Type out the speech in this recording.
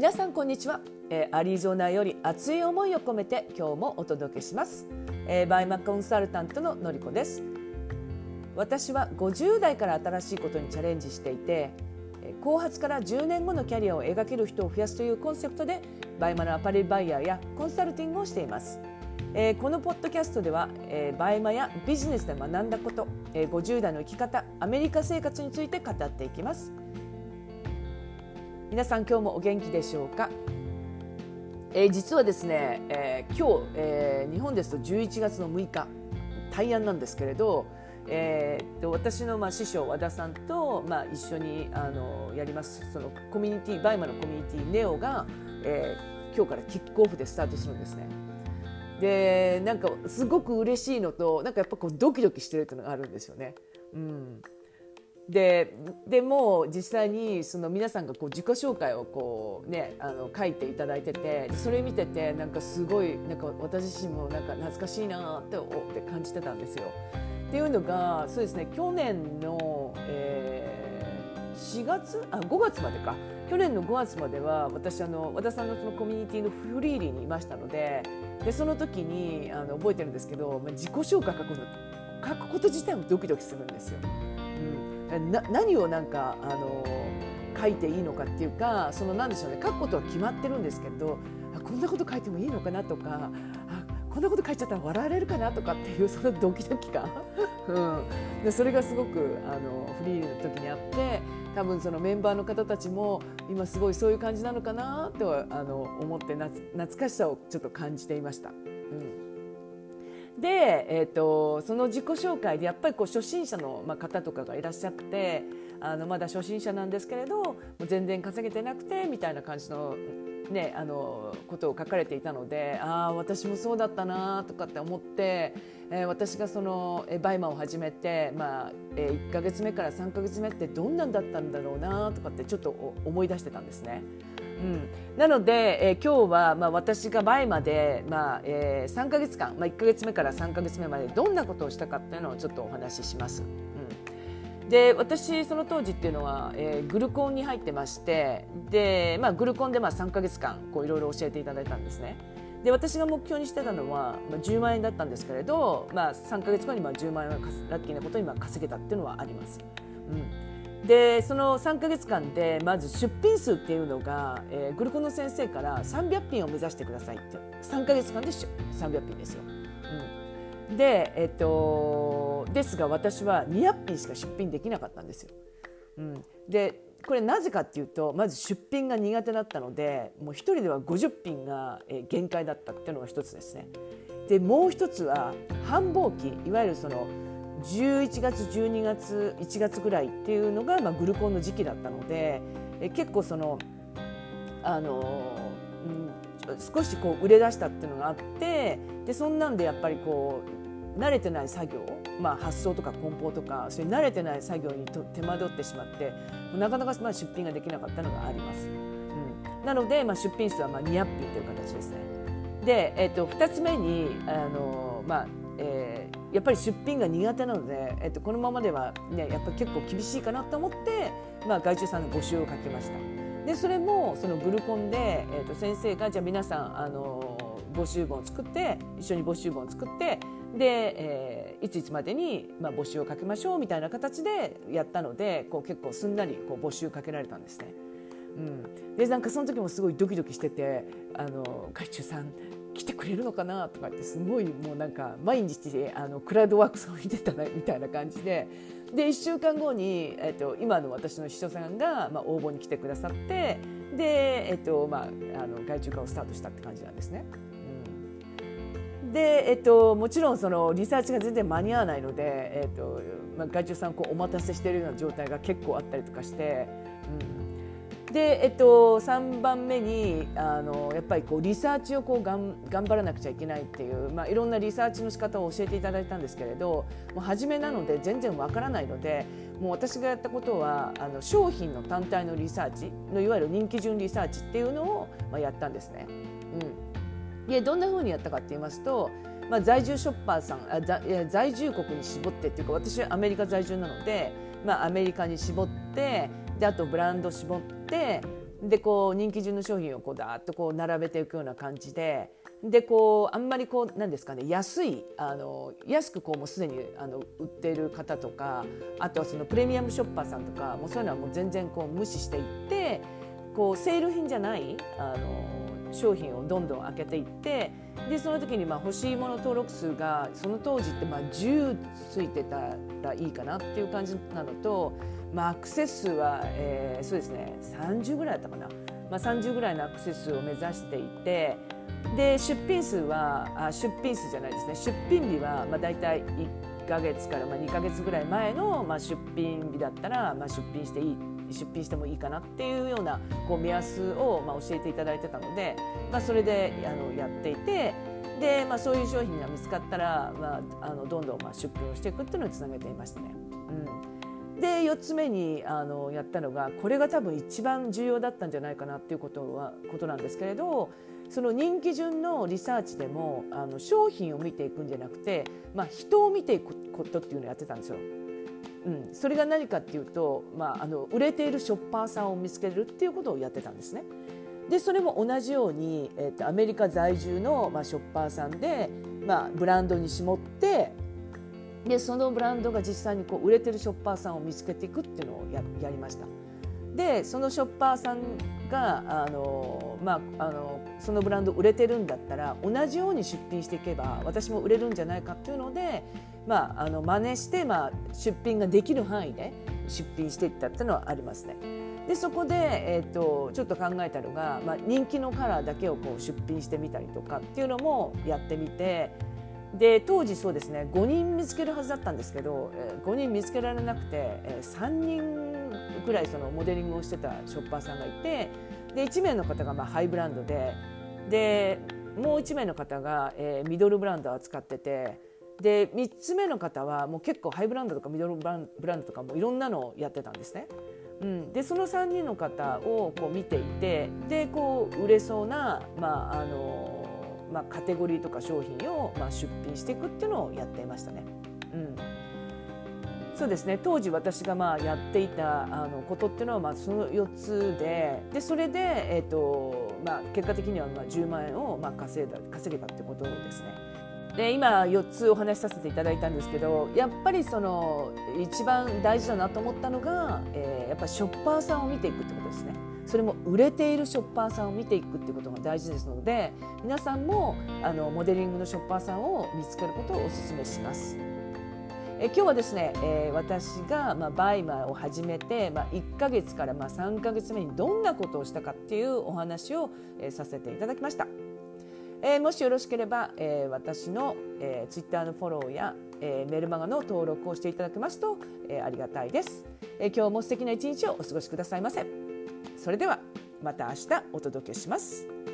皆さんこんにちは、えー、アリゾナより熱い思いを込めて今日もお届けします、えー、 BUYMA コンサルタントののりこです。私は50代から新しいことにチャレンジしていて後発から10年後のキャリアを描ける人を増やすというコンセプトで BUYMA のアパレルバイヤーやコンサルティングをしています、えー、このポッドキャストでは、えー、 BUYMA やビジネスで学んだこと、えー、50代の生き方アメリカ生活について語っていきます。皆さん今日もお元気でしょうか、えー、実はですね、えー、今日、えー、日本ですと11月の6日大安なんですけれど、えー、と私のまあ師匠和田さんとまあ一緒にあのやりますそのコミュニティバイマのコミュニティネオが、えー、今日からキックオフでスタートするんですね。でなんかすごく嬉しいのとなんかやっぱこうドキドキしてるっていうのがあるんですよね。うんででも実際にその皆さんがこう自己紹介をこう、ね、あの書いていただいててそれ見ててなんかすごいなんか私自身もなんか懐かしいなってって感じてたんですよ。っていうのがそうですね去年の、えー、4月？あ5月までか去年の5月までは私あの和田さんのそのコミュニティのフリーリーにいましたのででその時にあの覚えてるんですけど自己紹介書くの書くこと自体もドキドキするんですよ。な何をなんかあの書いていいのかっていうかその何でしょうね書くことは決まってるんですけどこんなこと書いてもいいのかなとかこんなこと書いちゃったら笑われるかなとかっていう そのドキドキ感、うん、でそれがすごくあのフリーの時にあって多分そのメンバーの方たちも今すごいそういう感じなのかなとはあの思って懐かしさをちょっと感じていました。うん。で、えーと、その自己紹介でやっぱりこう初心者の方とかがいらっしゃってあのまだ初心者なんですけれど全然稼げてなくてみたいな感じの,、ね、あのことを書かれていたのでああ私もそうだったなとかって思って、えー、私がその BUYMA を始めて、まあえー、1か月目から3か月目ってどんなんだったんだろうなとかってちょっと思い出してたんですね。うん、なので、えー、今日は、まあ、私が前まで、まあえー、3か月間、まあ、1か月目から3か月目までどんなことをしたかっていうのをちょっとお話しします。うん、で私その当時っていうのは、えー、グルコンに入ってましてで、まあ、グルコンでまあ3か月間こういろいろ教えていただいたんですね。で私が目標にしてたのは、まあ、10万円だったんですけれど、まあ、3か月後にまあ10万円はラッキーなことにまあ稼げたっていうのはあります。うんでその3か月間でまず出品数っていうのが、えー、グルコの先生から300品を目指してくださいって3か月間で300品ですよ。うん、で、えっと、ですが私は200品しか出品できなかったんですよ。うん、でこれなぜかっていうとまず出品が苦手だったのでもう1人では50品が限界だったっていうのが一つですね。でもう一つは繁忙期いわゆるその11月12月1月ぐらいっていうのが、まあ、グルコンの時期だったのでえ結構そのあの、うん、少しこう売れ出したっていうのがあってでそんなんでやっぱりこう慣れてない作業、まあ、発送とか梱包とかそういう慣れてない作業にと手間取ってしまってなかなかまあ出品ができなかったのがあります。うん、なので、まあ、出品数はまあ200品という形ですね。で、えー、と2つ目にあの、まあえーやっぱり出品が苦手なので、えっと、このままでは、ね、やっぱ結構厳しいかなと思って、まあ、外注さんの募集をかけました。でそれもそのグルコンで、えっと、先生がじゃあ皆さんあの募集本を作って一緒に募集本を作ってで、えー、いついつまでに、まあ、募集をかけましょうみたいな形でやったのでこう結構すんなりこう募集かけられたんですね。うん、でなんかその時もすごいドキドキしててあの外注さん来てくれるのかなとかってすごいもうなんか毎日あのクラウドワークスを見てたみたいな感じで。で1週間後に、えっと、今の私の秘書さんが、まあ、応募に来てくださってで、えっとまあ、あの外注化をスタートしたって感じなんですね。で、えっと、もちろんそのリサーチが全然間に合わないので、えっとまあ、外注さんこうお待たせしているような状態が結構あったりとかして、うん、で、えっと、3番目にあのやっぱりこうリサーチをこうがん頑張らなくちゃいけないっていう、まあ、いろんなリサーチの仕方を教えていただいたんですけれどもう初めなので全然わからないのでもう私がやったことはあの商品の単体のリサーチのいわゆる人気順リサーチっていうのを、まあ、やったんですね。うん、でどんなふうにやったかって言いますとまあ、在住ショッパーさんあ在住国に絞ってっていうか私はアメリカ在住なので、まあ、アメリカに絞ってであとブランド絞ってでこう人気順の商品をこうだーっとこう並べていくような感じででこうあんまりこうなんですかね安いあの安くこうもうすでにあの売っている方とかあとはそのプレミアムショッパーさんとかもうそういうのはもう全然こう無視していってこうセール品じゃないあの商品をどんどん開けていってでその時にまあ欲しいもの登録数がその当時ってまあ10ついてたらいいかなっていう感じなのと、まあ、アクセス数は、えー、そうですね30ぐらいだったかな、まあ、30ぐらいのアクセス数を目指していてで出品数はあ出品数じゃないですね。出品日はまあ大体1か月からまあ2か月ぐらい前のまあ出品日だったらまあ出品していい出品してもいいかなっていうようなこう目安をまあ教えていただいてたので、まあ、それであのやっていてで、まあ、そういう商品が見つかったら、まあ、あのどんどんまあ出品をしていくっていうのにつなげていましたね。うん、で4つ目にあのやったのがこれが多分一番重要だったんじゃないかなっていうことはことなんですけれどその人気順のリサーチでもあの商品を見ていくんじゃなくて、まあ、人を見ていくことっていうのをやってたんですよ。うん、それが何かっていうと、まあ、あの売れているショッパーさんを見つけるっていうことをやってたんですね。でそれも同じように、えーと、アメリカ在住の、まあ、ショッパーさんで、まあ、ブランドに絞ってでそのブランドが実際にこう売れてるショッパーさんを見つけていくっていうのをややりました。でそのショッパーさんがあの、まあ、あのそのブランド売れてるんだったら同じように出品していけば私も売れるんじゃないかっていうので、まあ、あの真似して、まあ、出品ができる範囲で出品していったっていうのはありますね。でそこで、えーと、ちょっと考えたのが、まあ、人気のカラーだけをこう出品してみたりとかっていうのもやってみてで当時そうですね5人見つけるはずだったんですけど、えー、5人見つけられなくて、えー、3人ぐらいそのモデリングをしてたショッパーさんがいてで1名の方がまあハイブランドででもう1名の方が、えー、ミドルブランドを扱っててで3つ目の方はもう結構ハイブランドとかミドルブランドとかもいろんなのをやってたんですね。うん、でその3人の方をこう見ていてでこう売れそうな、まああのまあ、カテゴリーとか商品を、まあ、出品していくっていうのをやっていましたね。うんそうですね当時私がまあやっていたあのことっていうのはまあその4つででそれで、えーとまあ、結果的にはまあ10万円をまあ稼いだ稼げたってことですね。で今4つお話しさせていただいたんですけどやっぱりその一番大事だなと思ったのが、えー、やっぱショッパーさんを見ていくってことですね。それも売れているショッパーさんを見ていくっていうことが大事ですので皆さんもあのモデリングのショッパーさんを見つけることをお勧めします。え今日はですね、えー、私が、まあ、バイマーを始めて、まあ、1ヶ月から、まあ、3ヶ月目にどんなことをしたかっていうお話を、えー、させていただきました。えー、もしよろしければ、えー、私の、えー、ツイッターのフォローや、えー、メルマガの登録をしていただけますと、えー、ありがたいです、えー、今日も素敵な一日をお過ごしくださいませ。それではまた明日お届けします。